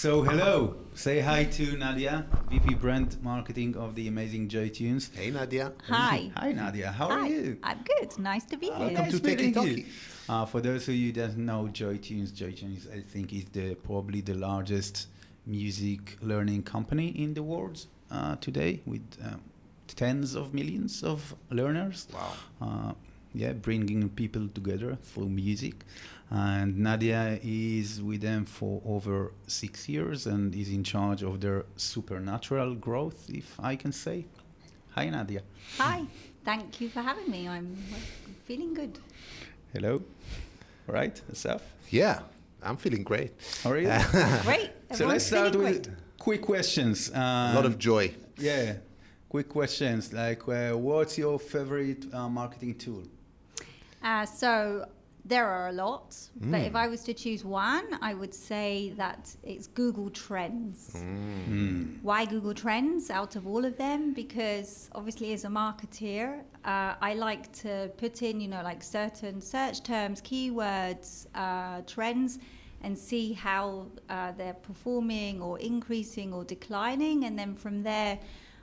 So hello, say hi to Nadia, VP Brand Marketing of the amazing Joy Tunes. Hey Nadia. Hi. Hi Nadia, how Hi. are you? I'm good. Nice to be here. Welcome Nice to Techie meeting Talkie. you. Uh, for those of you that know Joy Tunes, Joy Tunes I think is the probably the largest music learning company in the world uh, today with um, tens of millions of learners. Wow. Yeah, bringing people together through music. And Nadia is with them for over six years and is in charge of their supernatural growth, if I can say. Hi, Nadia. Hi. Thank you for having me. I'm feeling good. Hello. All right, Asaf. Yeah, I'm feeling great. How are you? Great. so let's start with great. quick questions. A lot of Um, joy. yeah, quick questions like uh, what's your favorite uh, marketing tool? Uh, so there are a lot, but Mm. if I was to choose one, I would say that it's Google Trends. Mm. Why Google Trends out of all of them? Because obviously, as a marketeer, uh, I like to put in, you know, like certain search terms, keywords, uh, trends, and see how uh, they're performing or increasing or declining. And then from there,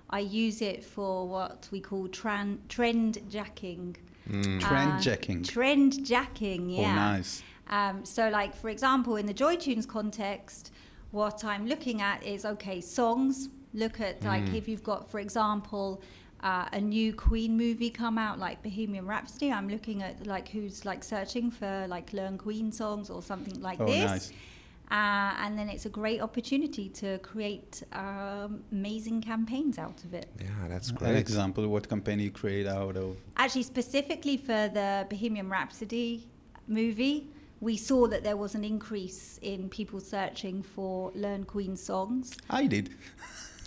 I use it for what we call tran- trend jacking. Trend Uh, jacking. Trend jacking, yeah. Oh, nice. Um, so, like for example, in the Joy Tunes context, what I'm looking at is okay, songs. Look at like if you've got, for example, uh, a new Queen movie come out, like Bohemian Rhapsody. I'm looking at like who's like searching for like learn Queen songs or something like Oh, this. nice. Uh, and then it's a great opportunity to create um, amazing campaigns out of it. Yeah, that's great. An great. example, what company you create out of? Actually, specifically for the Bohemian Rhapsody movie, we saw that there was an increase in people searching for Learn Queen songs. I did.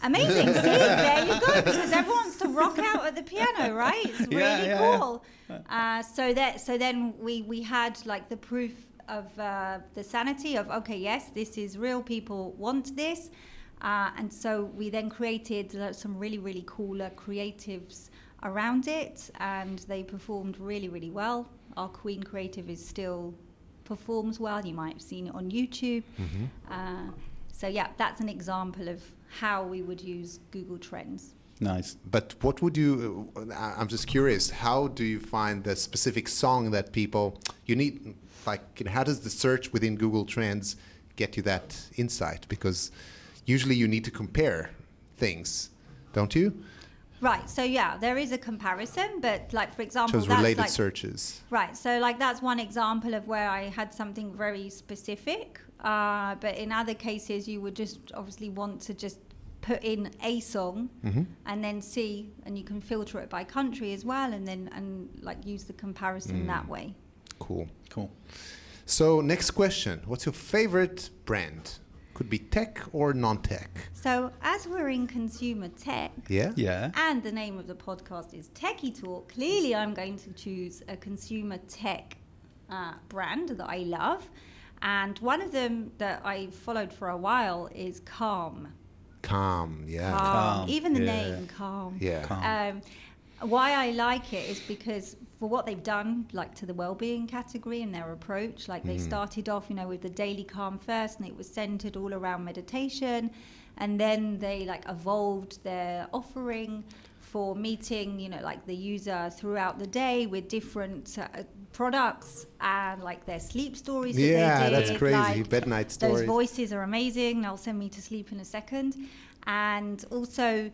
Amazing. See, there you go. Because everyone wants to rock out at the piano, right? It's really Yeah, yeah, yeah. cool. Uh, so that so then we we had like the proof of uh, the sanity of okay, yes, this is real. People want this, uh, and so we then created uh, some really really cool uh, creatives around it, and they performed really really well. Our Queen creative is still performs well. You might have seen it on YouTube. Uh, so yeah, that's an example of how we would use Google Trends. Nice. But what would you? uh, I'm just curious. How do you find the specific song that people you need? Like, how does the search within Google Trends get you that insight? Because usually you need to compare things, don't you? Right. So yeah, there is a comparison, but like for example, Shows related like, searches. Right. So like that's one example of where I had something very specific. Uh, but in other cases, you would just obviously want to just put in a song Mm-hmm. and then see, and you can filter it by country as well, and then and like use the comparison Mm. that way. Cool. Cool. So next question: What's your favorite brand? Could be tech or non-tech. So as we're in consumer tech, Yeah. Yeah. and the name of the podcast is Techie Talk, clearly I'm going to choose a consumer tech uh, brand that I love. And one of them that I followed for a while is Calm. Calm. Yeah. Calm. Calm, Even the yeah. name, Calm. Yeah. Calm. Um, why I like it is because for what they've done, like to the well-being category and their approach, like they started off, you know, with the daily calm first, and it was centered all around meditation, and then they like evolved their offering for meeting, you know, like the user throughout the day with different uh, products and like their sleep stories. that they Yeah, that's crazy. like, Bed night those voices are amazing. They'll send me to sleep in a second. And also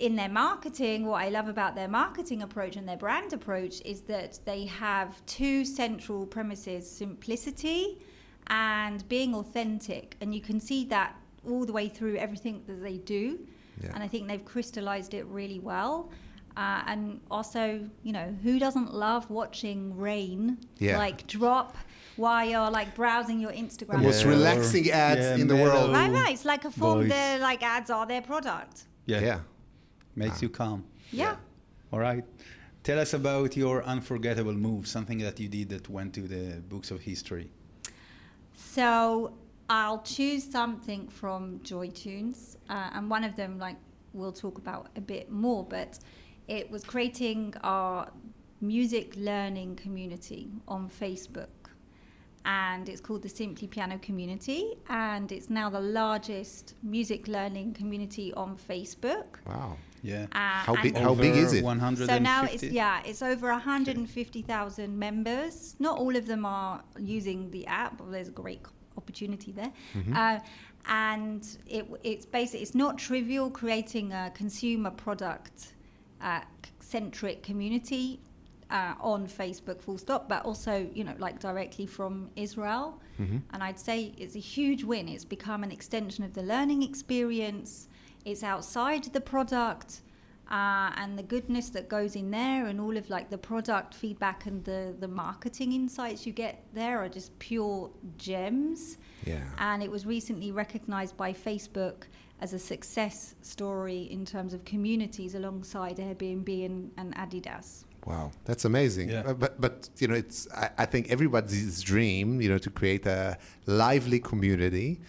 in their marketing, what I love about their marketing approach and their brand approach is that they have two central premises simplicity and being authentic. And you can see that all the way through everything that they do. Yeah. And I think they've crystallized it really well. Uh, and also, you know, who doesn't love watching rain Yeah. like drop while you're like browsing your Instagram? The most Yeah, relaxing ads yeah, in the world. Right, right. It's like a form. Voice. Their like ads are their product. Yeah. Yeah. Makes you calm. Yeah. All right. Tell us about your unforgettable move, something that you did that went to the books of history. So I'll choose something from Joy Tunes, uh, and one of them, like we'll talk about a bit more, but it was creating our music learning community on Facebook. and it's called the Simply Piano Community, and it's now the largest music learning community on Facebook. Wow. Yeah. Uh, How big- how big is it? 150? So now it's yeah, it's over 150,000 members. Not all of them are using the app. But there's a great opportunity there. Mm-hmm. Uh, and it, it's basically it's not trivial creating a consumer product uh, centric community uh, on Facebook, full stop, but also you know like directly from Israel. Mm-hmm. And I'd say it's a huge win. It's become an extension of the learning experience. It's outside the product. Uh, and the goodness that goes in there and all of like the product feedback and the, the marketing insights you get there are just pure gems Yeah. and it was recently recognized by Facebook as a success story in terms of communities alongside Airbnb and, and Adidas. Wow, that's amazing. Yeah. Uh, but but you know, it's I, I think everybody's dream, you know, to create a lively community.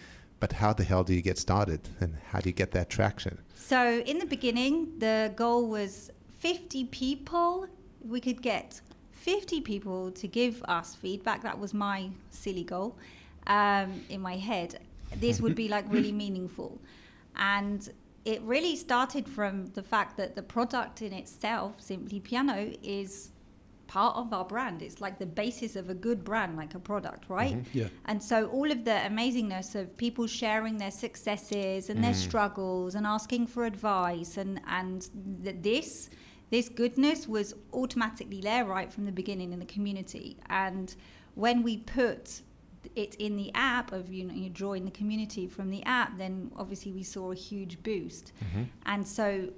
But how the hell do you get started, and how do you get that traction? So in the beginning, the goal was 50 people. We could get 50 people to give us feedback. That was my silly goal um, in my head. This would be like really meaningful. And it really started from the fact that the product in itself, Simply Piano, is part of our brand. It's like the basis of a good brand, like a product, right? Mm-hmm. Yeah. And so all of the amazingness of people sharing their successes and their mm. struggles and asking for advice and and th- this this goodness was automatically there right from the beginning in the community. And when we put it in the app of you know you join the community from the app, then obviously we saw a huge boost. Mm-hmm. And so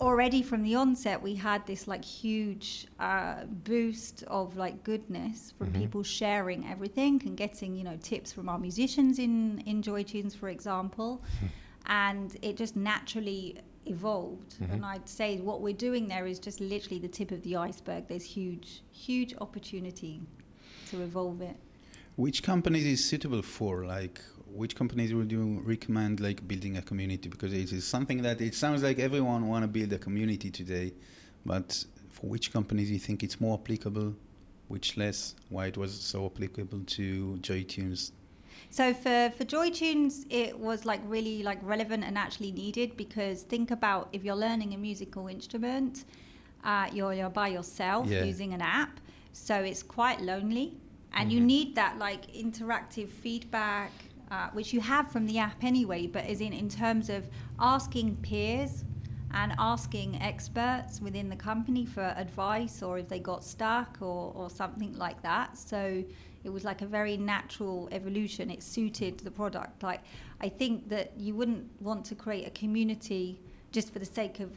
already from the onset we had this like huge uh, boost of like goodness from mm-hmm. people sharing everything and getting you know tips from our musicians in in joy tunes for example. Mm-hmm. And it just naturally evolved. Mm-hmm. And i'd say what we're doing there is just literally the tip of the iceberg. There's huge huge opportunity to evolve it. Which companies is suitable for? Like, which companies would you recommend, like, building a community? Because it is something that it sounds like everyone want to build a community today, but for which companies you think it's more applicable, which less? Why it was so applicable to Joy Tunes? So for for Joy Tunes, it was like really like relevant and actually needed because think about if you're learning a musical instrument, uh, you're you're by yourself Yeah. using an app, so it's quite lonely, and you need that like interactive feedback, uh, which you have from the app anyway, but is in in terms of asking peers and asking experts within the company for advice or if they got stuck or, or something like that. So it was like a very natural evolution. It suited the product. Like I think that you wouldn't want to create a community just for the sake of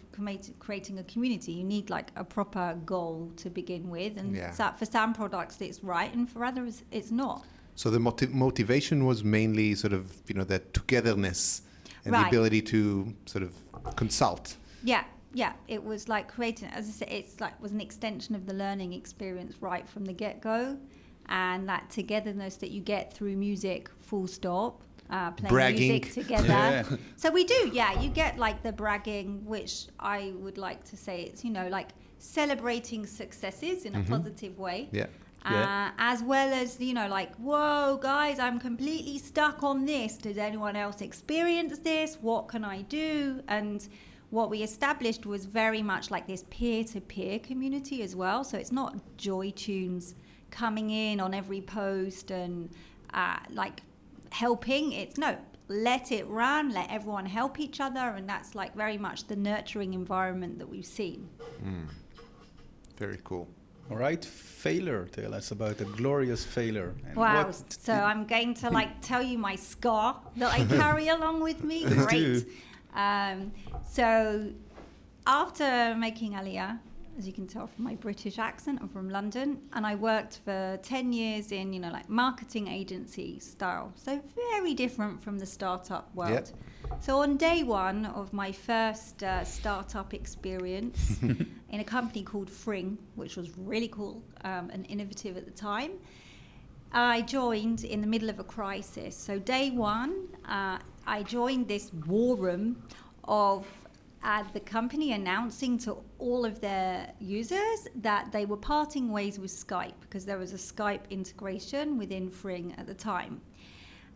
creating a community. You need like a proper goal to begin with, and Yeah. for some products it's right, and for others it's not. So the moti- motivation was mainly sort of you know that togetherness and the ability to sort of consult. Yeah, yeah. It was like creating, as I said, it's like was an extension of the learning experience right from the get go, and that togetherness that you get through music, full stop. Uh, playing Bragging. music together. Yeah. So we do, yeah. You get like the bragging, which I would like to say it's you know like celebrating successes in a positive way. Yeah. Yeah. Uh, as well as you know like whoa guys i'm completely stuck on this. Did anyone else experience this? What can i do? And what we established was very much like this peer-to-peer community as well. So it's not joy tunes coming in on every post and uh, like helping. It's no let it run let everyone help each other. And that's like very much the nurturing environment that we've seen. Very cool. All right, failure. Tell us about a glorious failure. And Wow. So I'm going to like tell you my scar that I carry along with me. Great. Um, so after making Aliyah, as you can tell from my British accent, I'm from London, and I worked for 10 years in, you know, like marketing agency style. So very different from the startup world. So on day one of my first uh, startup experience in a company called Fring, which was really cool um, and innovative at the time, I joined in the middle of a crisis. So day one, uh, I joined this war room of uh, the company announcing to all of their users that they were parting ways with Skype because there was a Skype integration within Fring at the time.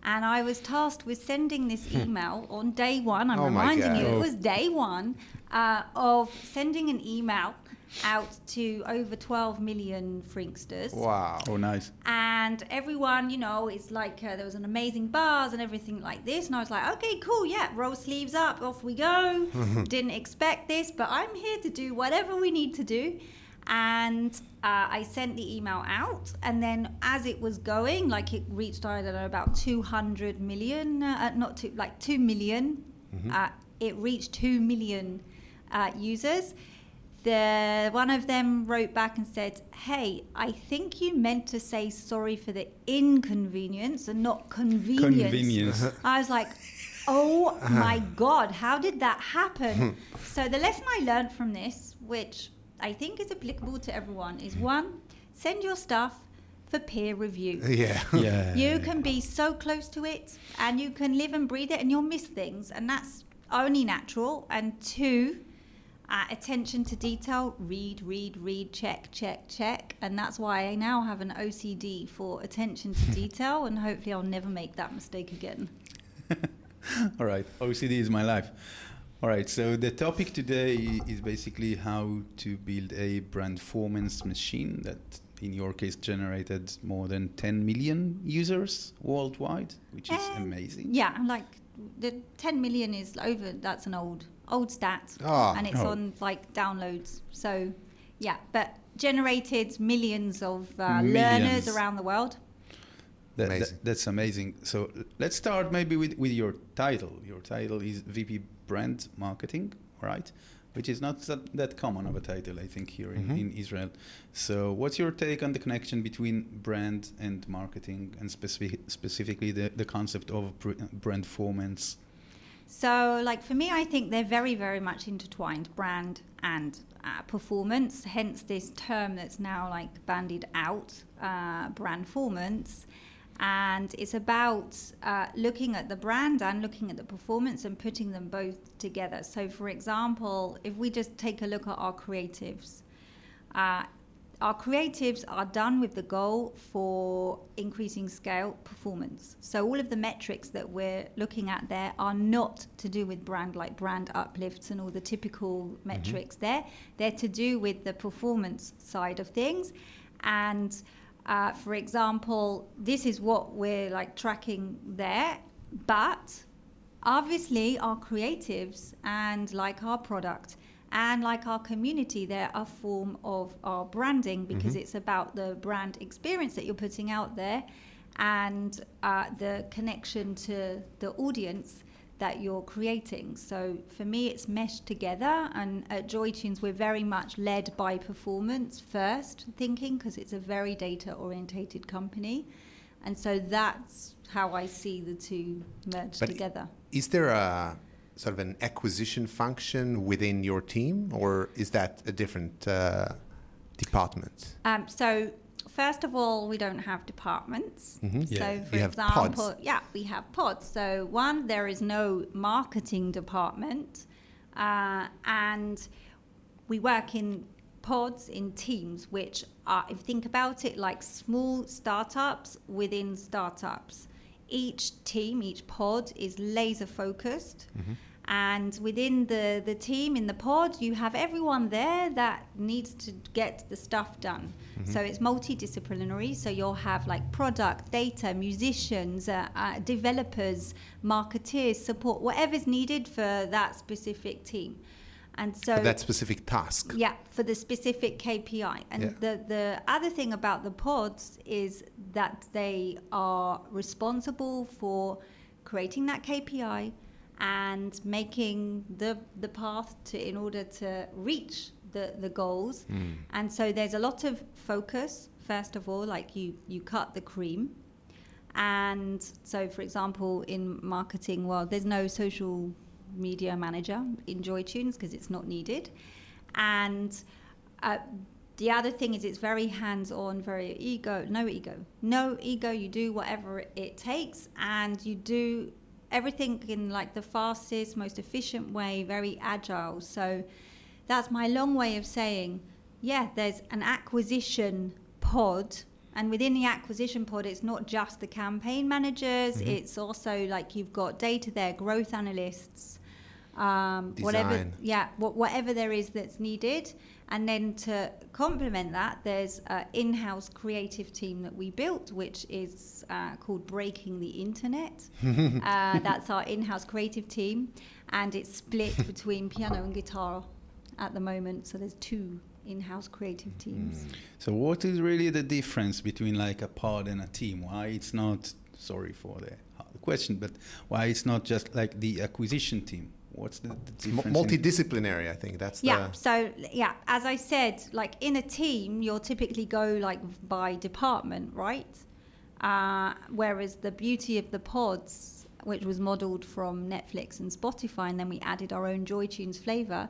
And I was tasked with sending this email on day one. I'm Hmm. Oh reminding you, it was day one uh, of sending an email out to over 12 million Fringsters Wow. Oh, nice. and everyone, you know, it's like uh, there was an amazing bars and everything like this, and I was like, okay, cool, yeah, roll sleeves up, off we go. Didn't expect this, but I'm here to do whatever we need to do. And uh, I sent the email out, and then as it was going, like it reached, I don't know, about 200 million, uh, not two, like 2 million. Uh, it reached 2 million uh, users the one of them wrote back and said, "Hey, I think you meant to say sorry for the inconvenience and not convenience." Convenience. I was like, "Oh my god, how did that happen?" so the lesson I learned from this, which I think is applicable to everyone, is one: send your stuff for peer review. Yeah. yeah. You can be so close to it and you can live and breathe it and you'll miss things. And that's only natural. And two, uh, attention to detail read, read, read, check, check, check. And that's why I now have an OCD for attention to detail. And hopefully I'll never make that mistake again. All right, OCD is my life. All right, so the topic today is basically how to build a brand performance machine that, in your case, generated more than 10 million users worldwide, which is Um, amazing. Yeah, like the 10 million is over. That's an old, old stat. Ah. and it's Oh. on like downloads. So, yeah, but generated millions of uh, Millions. learners around the world. That- that- Amazing. that's amazing. So let's start maybe with, with your title. Your title is VP Brand Marketing, right? Which is not that, that common of a title, I think, here in, Mhm. in Israel. So, what's your take on the connection between brand and marketing, and specific, specifically the, the concept of brand performance? So, like for me, I think they're very, very much intertwined, brand and uh, performance. Hence, this term that's now like bandied out, uh, brand performance. And it's about uh, looking at the brand and looking at the performance and putting them both together. So, for example, if we just take a look at our creatives, uh, our creatives are done with the goal for increasing scale performance. So all of the metrics that we're looking at there are not to do with brand like brand uplifts and all the typical metrics there. They're to do with the performance side of things. And uh, for example, this is what we're like tracking there. But obviously our creatives and like our product and like our community they're a form of our branding because it's about the brand experience that you're putting out there and uh, the connection to the audience that you're creating. So for me it's meshed together and at joytunes we're very much led by performance first thinking because it's a very data orientated company. And so that's how i see the two merged But together. Is there a sort of an acquisition function within your team, or is that a different uh, department? Um, so first of all, we don't have departments. Mhm. Yeah. So for example, pods. yeah, we have pods. So one, there is no marketing department, uh, and we work in pods in teams, which are, if you think about it, like small startups within startups. Each team, each pod is laser focused. And within the, the team in the pod, you have everyone there that needs to get the stuff done. So it's multidisciplinary. So you'll have like product, data, musicians, uh, uh, developers, marketeers, support, whatever's needed for that specific team. And so For that specific task. yeah, for the specific KPI. And Yeah. the, the other thing about the pods is that they are responsible for creating that KPI and making the, the path to in order to reach the, the goals. And so there's a lot of focus, first of all, like you, you cut the cream. And so, for example, in marketing, well, there's no social media manager in JoyTunes because it's not needed. And uh, the other thing is it's very hands-on, very ego, no ego, no ego. You do whatever it takes, and you do everything in like the fastest, most efficient way, very agile. So that's my long way of saying, yeah, there's an acquisition pod. And within the acquisition pod, it's not just the campaign managers, Mm-hmm. it's also like you've got data there, growth analysts, um, whatever, yeah, wha- whatever there is that's needed. And then to complement that, there's an in-house creative team that we built, which is uh, called Breaking the Internet. uh, that's our in-house creative team, and it's split between piano and guitar at the moment. So there's two in-house creative teams. So what is really the difference between like a pod and a team? Why it's not sorry for the hard question, but why it's not just like the acquisition team? What's the, the It's difference? in- multidisciplinary, I think. That's Yeah. the. So yeah, as I said, like in a team, you'll typically go like by department, right? Uh, whereas the beauty of the pods, which was modeled from Netflix and Spotify, and then we added our own Joy Tunes flavor,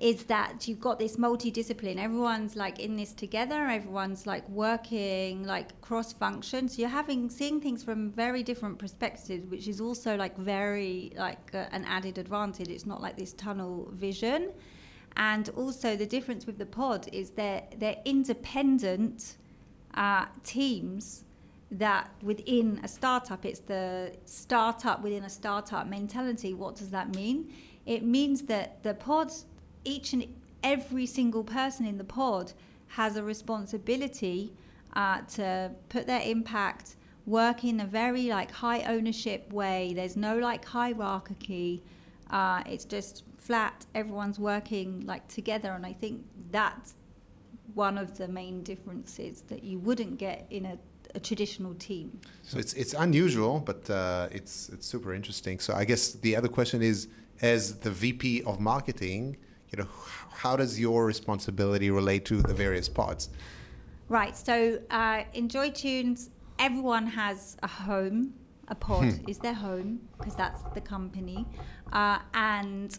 is that you've got this multidiscipline. Everyone's like in this together. Everyone's like working like cross functions. You're having seeing things from very different perspectives, which is also like very like uh, an added advantage. It's not like this tunnel vision. And also the difference with the pod is they're they're independent uh, teams that within a startup, it's the startup within a startup mentality. What does that mean? It means that the pods, each and every single person in the pod has a responsibility uh, to put their impact, work in a very like high ownership way. There's no like hierarchy. Uh, it's just flat. Everyone's working like together, and I think that's one of the main differences that you wouldn't get in a, a traditional team. So it's it's unusual, but uh, it's it's super interesting. So I guess the other question is, as the VP of marketing, you know, how does your responsibility relate to the various pods? Right. So uh, in Joy Tunes, everyone has a home. A pod is their home because that's the company, uh, and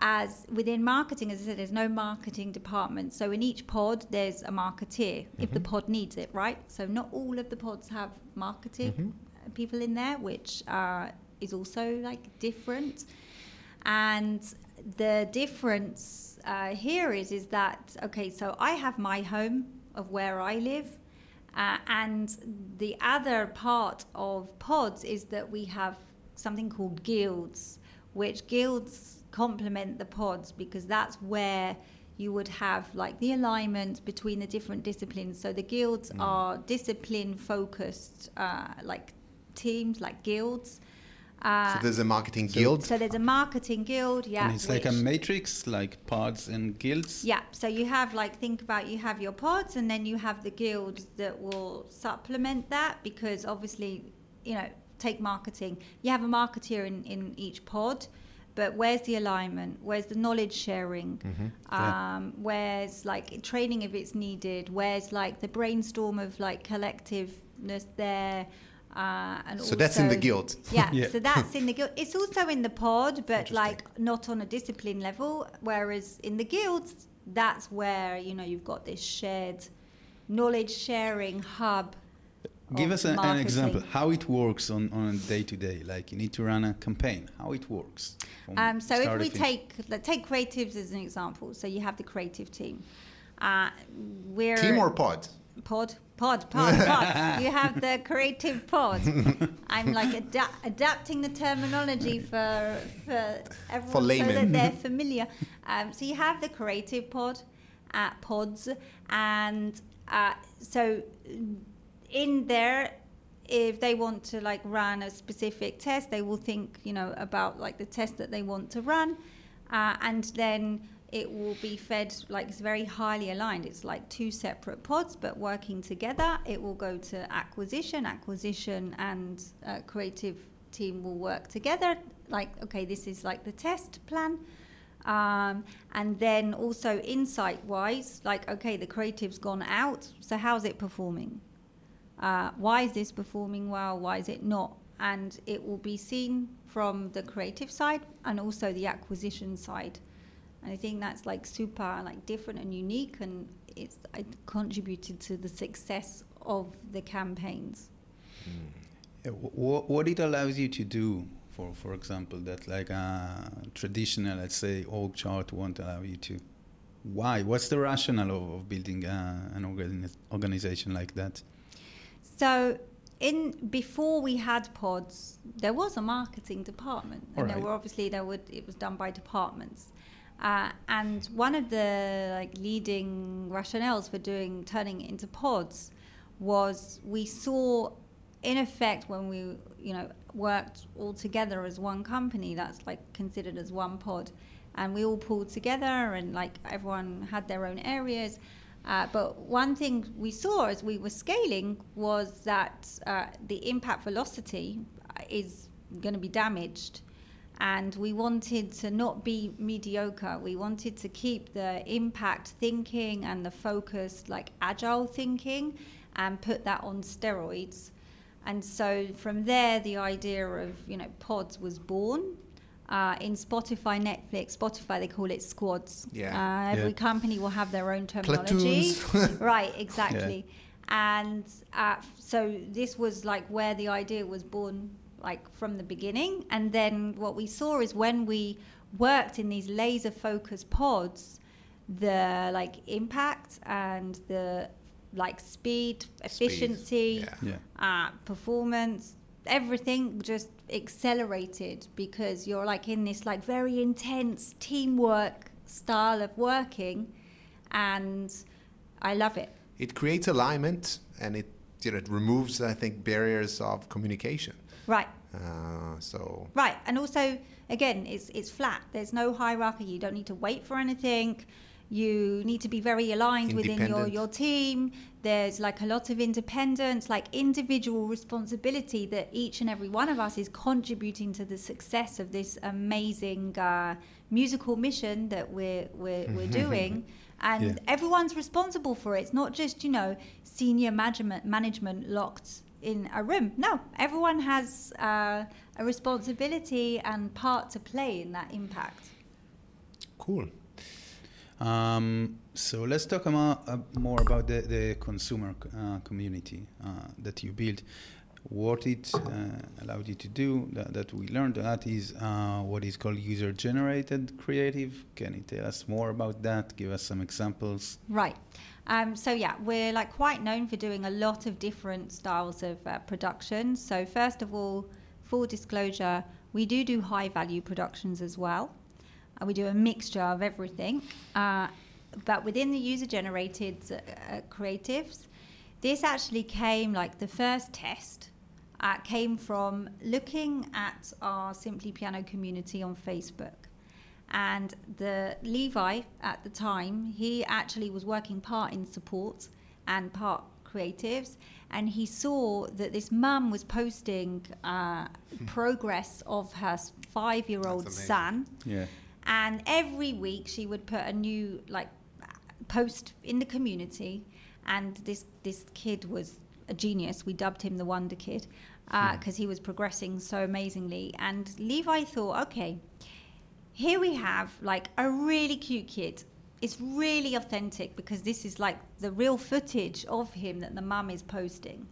as within marketing, as I said, there's no marketing department. So in each pod, there's a marketeer if the pod needs it, right? So not all of the pods have marketing people in there, which uh, is also like different. And the difference uh, here is is that okay, so I have my home of where I live, uh, and the other part of pods is that we have something called guilds, which guilds complement the pods because that's where you would have like the alignment between the different disciplines. So the guilds are discipline focused, uh, like teams, like guilds. Uh, So there's a marketing So- guild. so there's a marketing guild, yeah. and it's like a matrix, like pods and guilds. yeah, so you have like think about you have your pods and then you have the guilds that will supplement that because obviously, you know, take marketing. You have a marketeer in, in each pod, but where's the alignment? Where's the knowledge sharing? Yeah. Um, where's like training if it's needed? Where's like the brainstorm of like collectiveness there? Uh, and So that's in the also- guild. yeah, Yeah. so that's in the guild. It's also in the pod, but like not on a discipline level. Whereas in the guilds, that's where you know you've got this shared knowledge sharing hub. Give us a, an example how it works on, on a day to day. Like you need to run a campaign. How it works. Um, so if we finish. take like, take creatives as an example, so you have the creative team. Uh, we're Team or pod? pod pod pod pod. You have the creative pod. I'm like ada- adapting the terminology for for everyone so that they're familiar. Um, so you have the creative pod uh, pods and uh, so in there if they want to like run a specific test they will think you know about like the test that they want to run uh, and then it will be fed like it's very highly aligned. It's like two separate pods but working together it will go to acquisition acquisition and uh, creative team will work together. Like okay this is like the test plan. Um, and then also insight wise like okay the creative's gone out so how's it performing? Uh, why is this performing well? Why is it not? And it will be seen from the creative side and also the acquisition side and i think that's like super like different and unique and it's it contributed to the success of the campaigns Yeah, wh- wh- what it allows you to do for for example, that like a traditional, let's say, org chart won't allow you to? Why? What's the rationale of, of building uh, an organi- organization like that? So in before we had pods, there was a marketing department, and there were obviously there would it was done by departments. Uh, and one of the like leading rationales for doing turning it into pods was we saw in effect when we you know worked all together as one company that's like considered as one pod and we all pulled together and like everyone had their own areas. Uh, but one thing we saw as we were scaling was that uh, the impact velocity is going to be damaged and we wanted to not be mediocre. We wanted to keep the impact thinking and the focused, like agile thinking, and put that on steroids. And so from there, the idea of you know pods was born. Uh, in Spotify, Netflix, Spotify, they call it squads. Yeah. Uh, every Yeah. company will have their own terminology. Right, exactly. And uh, so this was like where the idea was born, like from the beginning. And then what we saw is when we worked in these laser focused pods, the like impact and the like speed, efficiency, yeah. Yeah. uh, performance, everything just accelerated because you're like in this like very intense teamwork style of working, and I love it. It creates alignment and it you know it removes I think barriers of communication. Right. Uh, so Right, and also again, it's it's flat. There's no hierarchy. You don't need to wait for anything. You need to be very aligned within your your team. There's like a lot of independence, like individual responsibility that each and every one of us is contributing to the success of this amazing uh, musical mission that we're we're, we're doing. And Yeah. everyone's responsible for it. It's not just you know senior management management locked in a room. No, everyone has uh, a responsibility and part to play in that impact. cool. Um, so let's talk about, uh, more about the, the consumer uh, community uh, that you built. What it uh, allowed you to do that, that we learned that is uh, what is called user-generated creative. Can you tell us more about that? Give us some examples. Right. Um, so yeah, we're like quite known for doing a lot of different styles of uh, production. So first of all, full disclosure, we do do high value productions as well. Uh, we do a mixture of everything. Uh, but within the user generated uh, uh, creatives, this actually came like the first test uh, came from looking at our Simply Piano community on Facebook. And the Levi at the time, he actually was working part in support and part creatives. And he saw that this mum was posting uh, progress of her five year old son Yeah. and every week she would put a new like post in the community and this this kid was a genius we dubbed him the wonder kid because he was progressing so amazingly and levi thought okay here we have like a really cute kid it's really authentic because this is like the real footage of him that the mum is posting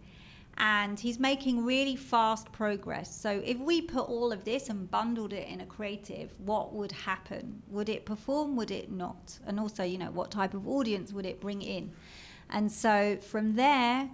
and he's making really fast progress. So if we put all of this and bundled it in a creative, what would happen? Would it perform? Would it not? And also, you know, what type of audience would it bring in? And so from there,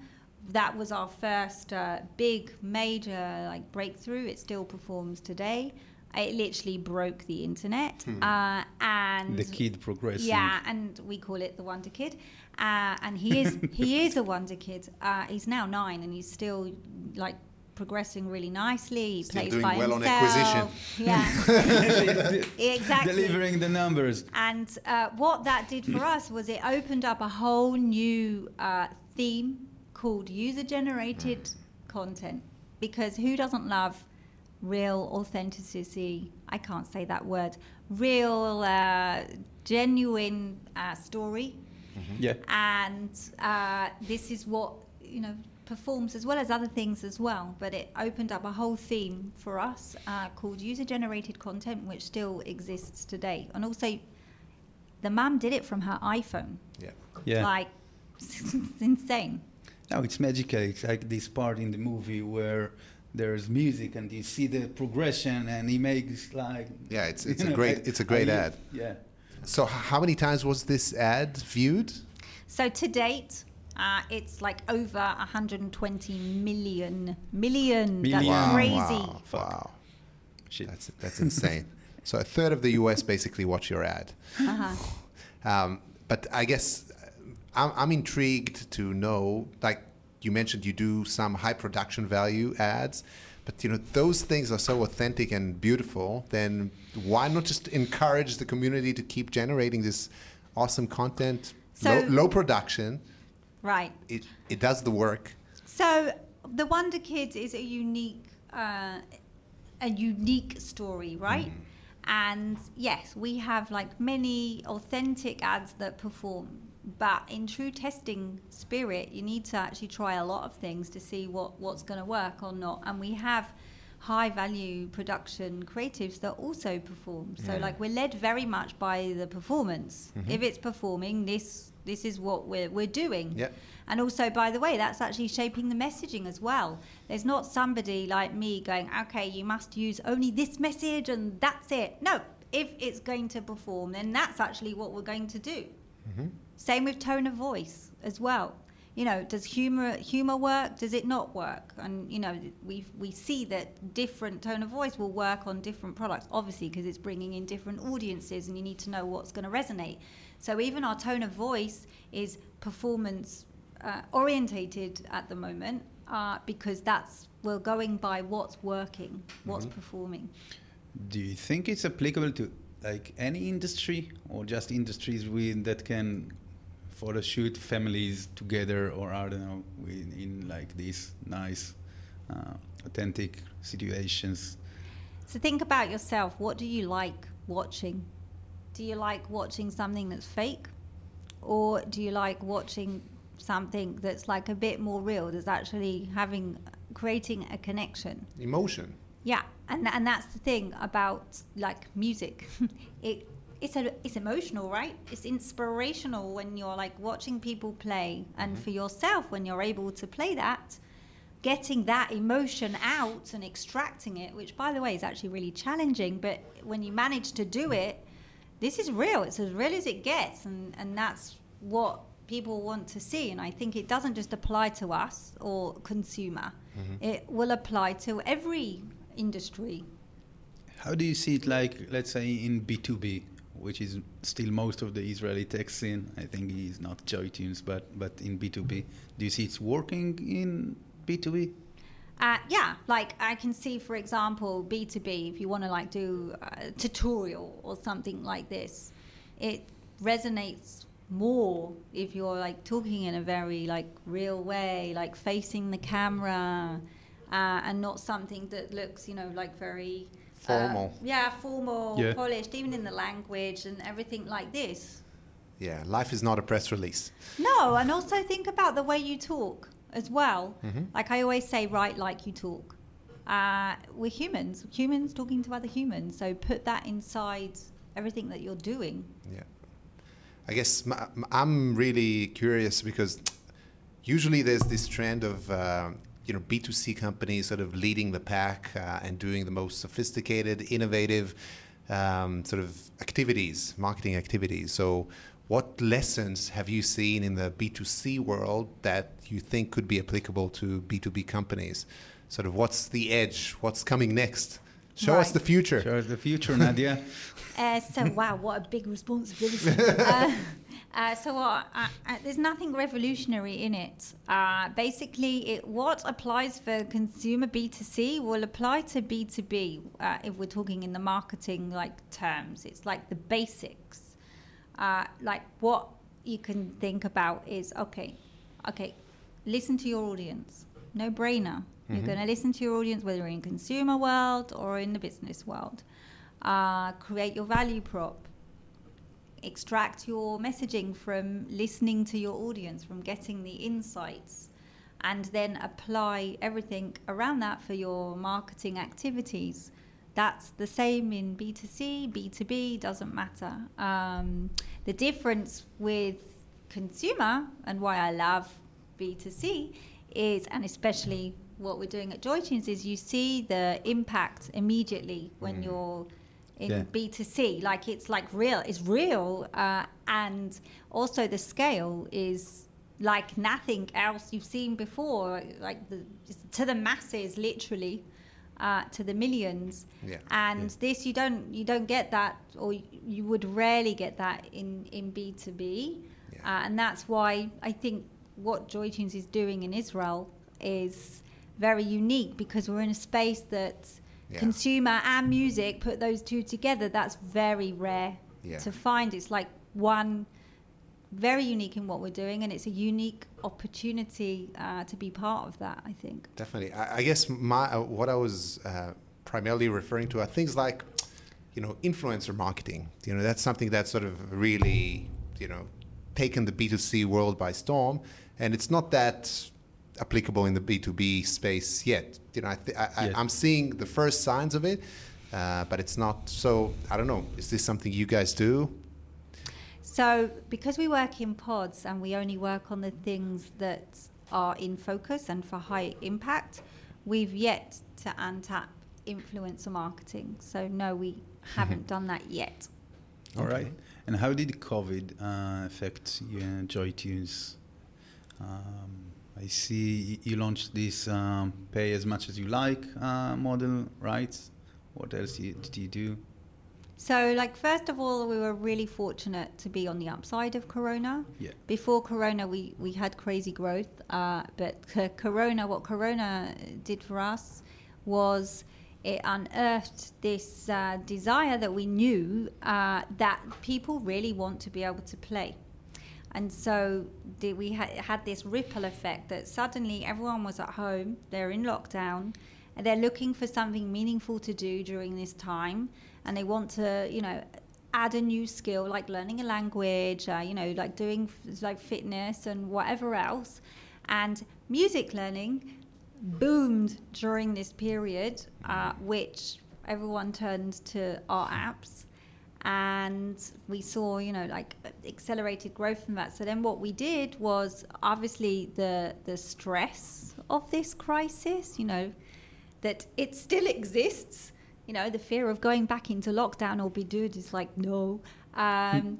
that was our first uh, big major like breakthrough. It still performs today. It literally broke the internet, uh, and The kid progressing. yeah, and we call it the Wonder Kid. Uh, and he is he is a Wonder Kid. Uh, he's now nine, and he's still like progressing really nicely. He Still plays doing by well on himself. acquisition. Yeah, exactly. Delivering the numbers. And uh, what that did for us was it opened up a whole new uh, theme called user generated content. Because who doesn't love real authenticity? I can't say that word. Real, uh, genuine uh, story. Yeah. And uh, this is what, you know, performs as well as other things as well. But it opened up a whole theme for us uh, called user generated content, which still exists today. And also, the mum did it from her iPhone. Yeah. Yeah. Like, it's insane. No, it's magical. It's like this part in the movie where there's music and you see the progression and he makes like Yeah, it's it's a know, great like- it's a great I- ad. Yeah. So how many times was this ad viewed? So to date, uh, it's like over 120 million. Million. That's Million. Wow, crazy. Wow, Fuck. wow. Shit. That's that's insane. so a third of the U.S. basically watch your ad. Uh-huh. Um, but I guess uh, I'm, I'm intrigued to know, like you mentioned, you do some high production value ads, but you know those things are so authentic and beautiful. Then why not just encourage the community to keep generating this awesome content? low, So- low production, Right. it it does the work. So the Wonder Kids is a unique, uh, a unique story, right? And yes, we have like many authentic ads that perform, but in true testing spirit, you need to actually try a lot of things to see what what's going to work or not. And we have high value production creatives that also perform. So Yeah. like we're led very much by the performance. Mm-hmm. If it's performing, this this is what we're we're doing. Yeah. And also, by the way, that's actually shaping the messaging as well. There's not somebody like me going, okay, you must use only this message and that's it. No, if it's going to perform, then that's actually what we're going to do. Mm-hmm. Same with tone of voice as well. You know, does humor humor work? Does it not work? And you know, we we see that different tone of voice will work on different products, obviously because it's bringing in different audiences, and you need to know what's going to resonate. So even our tone of voice is performance uh, orientated at the moment uh, because that's we're going by what's working, what's performing. Do you think it's applicable to like any industry or just industries with that can photo shoot families together or I don't know in, in like these nice uh, authentic situations? So think about yourself. What do you like watching? Do you like watching something that's fake? Or do you like watching something that's like a bit more real, that's actually having, creating a connection? Emotion. Yeah, and and that's the thing about like music. it it's a, it's emotional, right? It's inspirational when you're like watching people play, and mm-hmm. for yourself when you're able to play that, getting that emotion out and extracting it, which by the way is actually really challenging. But when you manage to do it, this is real. It's as real as it gets, and and that's what people want to see. And I think it doesn't just apply to us or consumer. Mm-hmm. It will apply to every industry. How do you see it like, let's say, in B2B, which is still most of the Israeli tech scene? I think it's not JoyTunes, but, but in B2B. Do you see it's working in B2B? Uh, yeah, like I can see, for example, B2B, if you want to like do a tutorial or something like this, it resonates more if you're like talking in a very like real way, like facing the camera, uh, and not something that looks, you know, like very uh, Formal. yeah, formal, Yeah. polished, even in the language and everything like this. Yeah, life is not a press release. No, and also think about the way you talk as well. Like I always say, write like you talk. Uh, we're humans, humans talking to other humans. So put that inside everything that you're doing. Yeah. I guess m- m- I'm really curious because usually there's this trend of uh, you know B2C companies sort of leading the pack uh, and doing the most sophisticated, innovative um, sort of activities, marketing activities. So, what lessons have you seen in the B2C world that you think could be applicable to B2B companies? Sort of what's the edge? What's coming next? Show us the future. Show us the future, Nadia. Uh, so wow, what a big responsibility. uh, uh, so uh, uh, there's nothing revolutionary in it. Uh, basically, it, what applies for consumer B2C will apply to B2B uh, if we're talking in the marketing like terms. It's like the basics. Uh, like what you can think about is okay, okay, listen to your audience. No brainer. You're going to listen to your audience, whether in consumer world or in the business world. Uh, create your value prop. Extract your messaging from listening to your audience, from getting the insights, and then apply everything around that for your marketing activities. That's the same in B2C, B2B, doesn't matter. Um, the difference with consumer and why I love B2C is, and especially what we're doing at Joy Tunes is you see the impact immediately when Mm. you're in Yeah. B2C. Like it's like real, it's real. Uh, and also the scale is like nothing else you've seen before, like the, to the masses, literally. Uh, to the millions, Yeah. and Yeah. this you don't you don't get that, or you would rarely get that in in B two B, uh, and that's why I think what Joy Tunes is doing in Israel is very unique because we're in a space that Yeah. consumer and music put those two together. That's very rare Yeah. to find. It's like one very unique in what we're doing, and it's a unique opportunity uh, to be part of that. I think. Definitely. I, I guess my uh, what I was uh, primarily referring to are things like, you know, influencer marketing. You know, that's something that's sort of really, you know, taken the B2C world by storm, and it's not that applicable in the B2B space yet. You know, I th- I, I, Yes. I'm seeing the first signs of it, uh, but it's not. So I don't know. Is this something you guys do? So, because we work in pods and we only work on the things that are in focus and for high impact, we've yet to untap influencer marketing. So, no, we haven't done that yet. All right. Okay. And how did COVID uh, affect uh, JoyTunes? Um, I see you launched this um, pay as much as you like uh, model, right? What else did you do? So, like, first of all, we were really fortunate to be on the upside of Corona. Yeah. Before Corona, we, we had crazy growth, uh, but c- Corona, what Corona did for us was it unearthed this uh, desire that we knew uh, that people really want to be able to play. And so we ha- had this ripple effect that suddenly everyone was at home, they're in lockdown, and they're looking for something meaningful to do during this time, and they want to, you know, add a new skill like learning a language, uh, you know, like doing f- like fitness and whatever else. And music learning boomed during this period, uh, which everyone turned to our apps and we saw you know like accelerated growth from that. So then what we did was obviously the the stress of this crisis you know that it still exists you know the fear of going back into lockdown or be dude is like no. Um,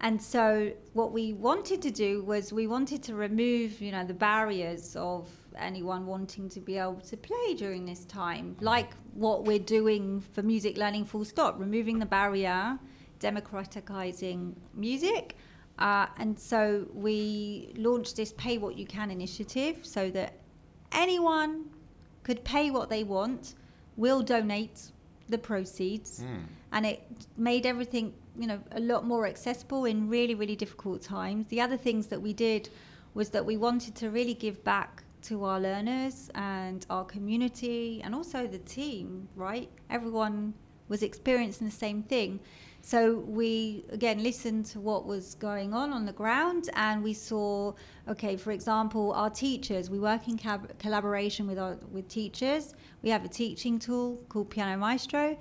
and so what we wanted to do was we wanted to remove you know the barriers of anyone wanting to be able to play during this time. Like what we're doing for music learning full stop removing the barrier democratizing music. Uh, and so we launched this pay what you can initiative so that anyone could pay what they want we'll donate the proceeds. And it made everything you know a lot more accessible in really really difficult times. The other things that we did was that we wanted to really give back to our learners and our community and also the team right? Everyone was experiencing the same thing. So we again listened to what was going on on the ground and we saw okay for example our teachers. We work in cab- collaboration with our with teachers. We have a teaching tool called piano maestro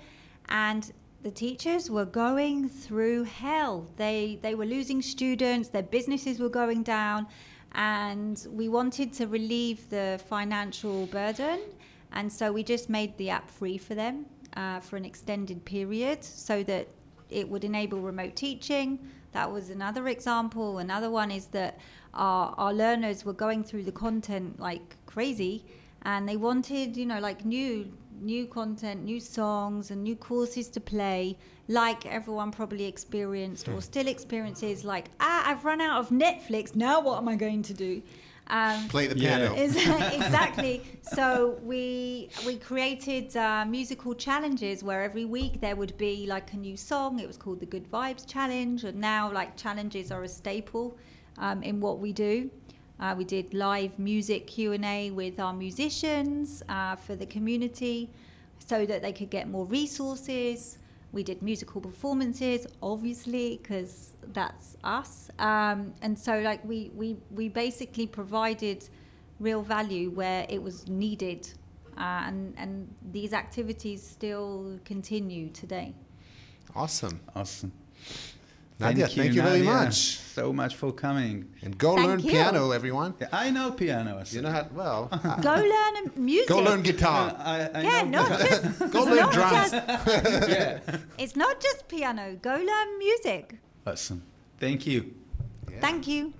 and the teachers were going through hell. They they were losing students. Their businesses were going down and we wanted to relieve the financial burden and so we just made the app free for them uh, for an extended period so that it would enable remote teaching. That was another example. Another one is that our, our learners were going through the content like crazy and they wanted you know like new new content new songs and new courses to play like everyone probably experienced or still experiences like ah i've run out of netflix now what am i going to do um, Play the piano. Is- exactly. So we we created uh, musical challenges where every week there would be like a new song. It was called the Good Vibes Challenge, and now like challenges are a staple um, in what we do. Uh, we did live music Q and A with our musicians uh, for the community, so that they could get more resources. We did musical performances, obviously, because that's us. Um, and so, like, we, we, we basically provided real value where it was needed. Uh, and, and these activities still continue today. Awesome. Awesome. Nadia, thank you very Nadia, much. So much for coming. And go Thank learn you. piano, everyone. Yeah, I know piano. You know how, well, Go learn music. go learn Uh, guitar. I, I Yeah, know not just. Go learn drums. just- yeah. it's not just piano. Go learn music. Awesome. Thank you. Yeah. Thank you.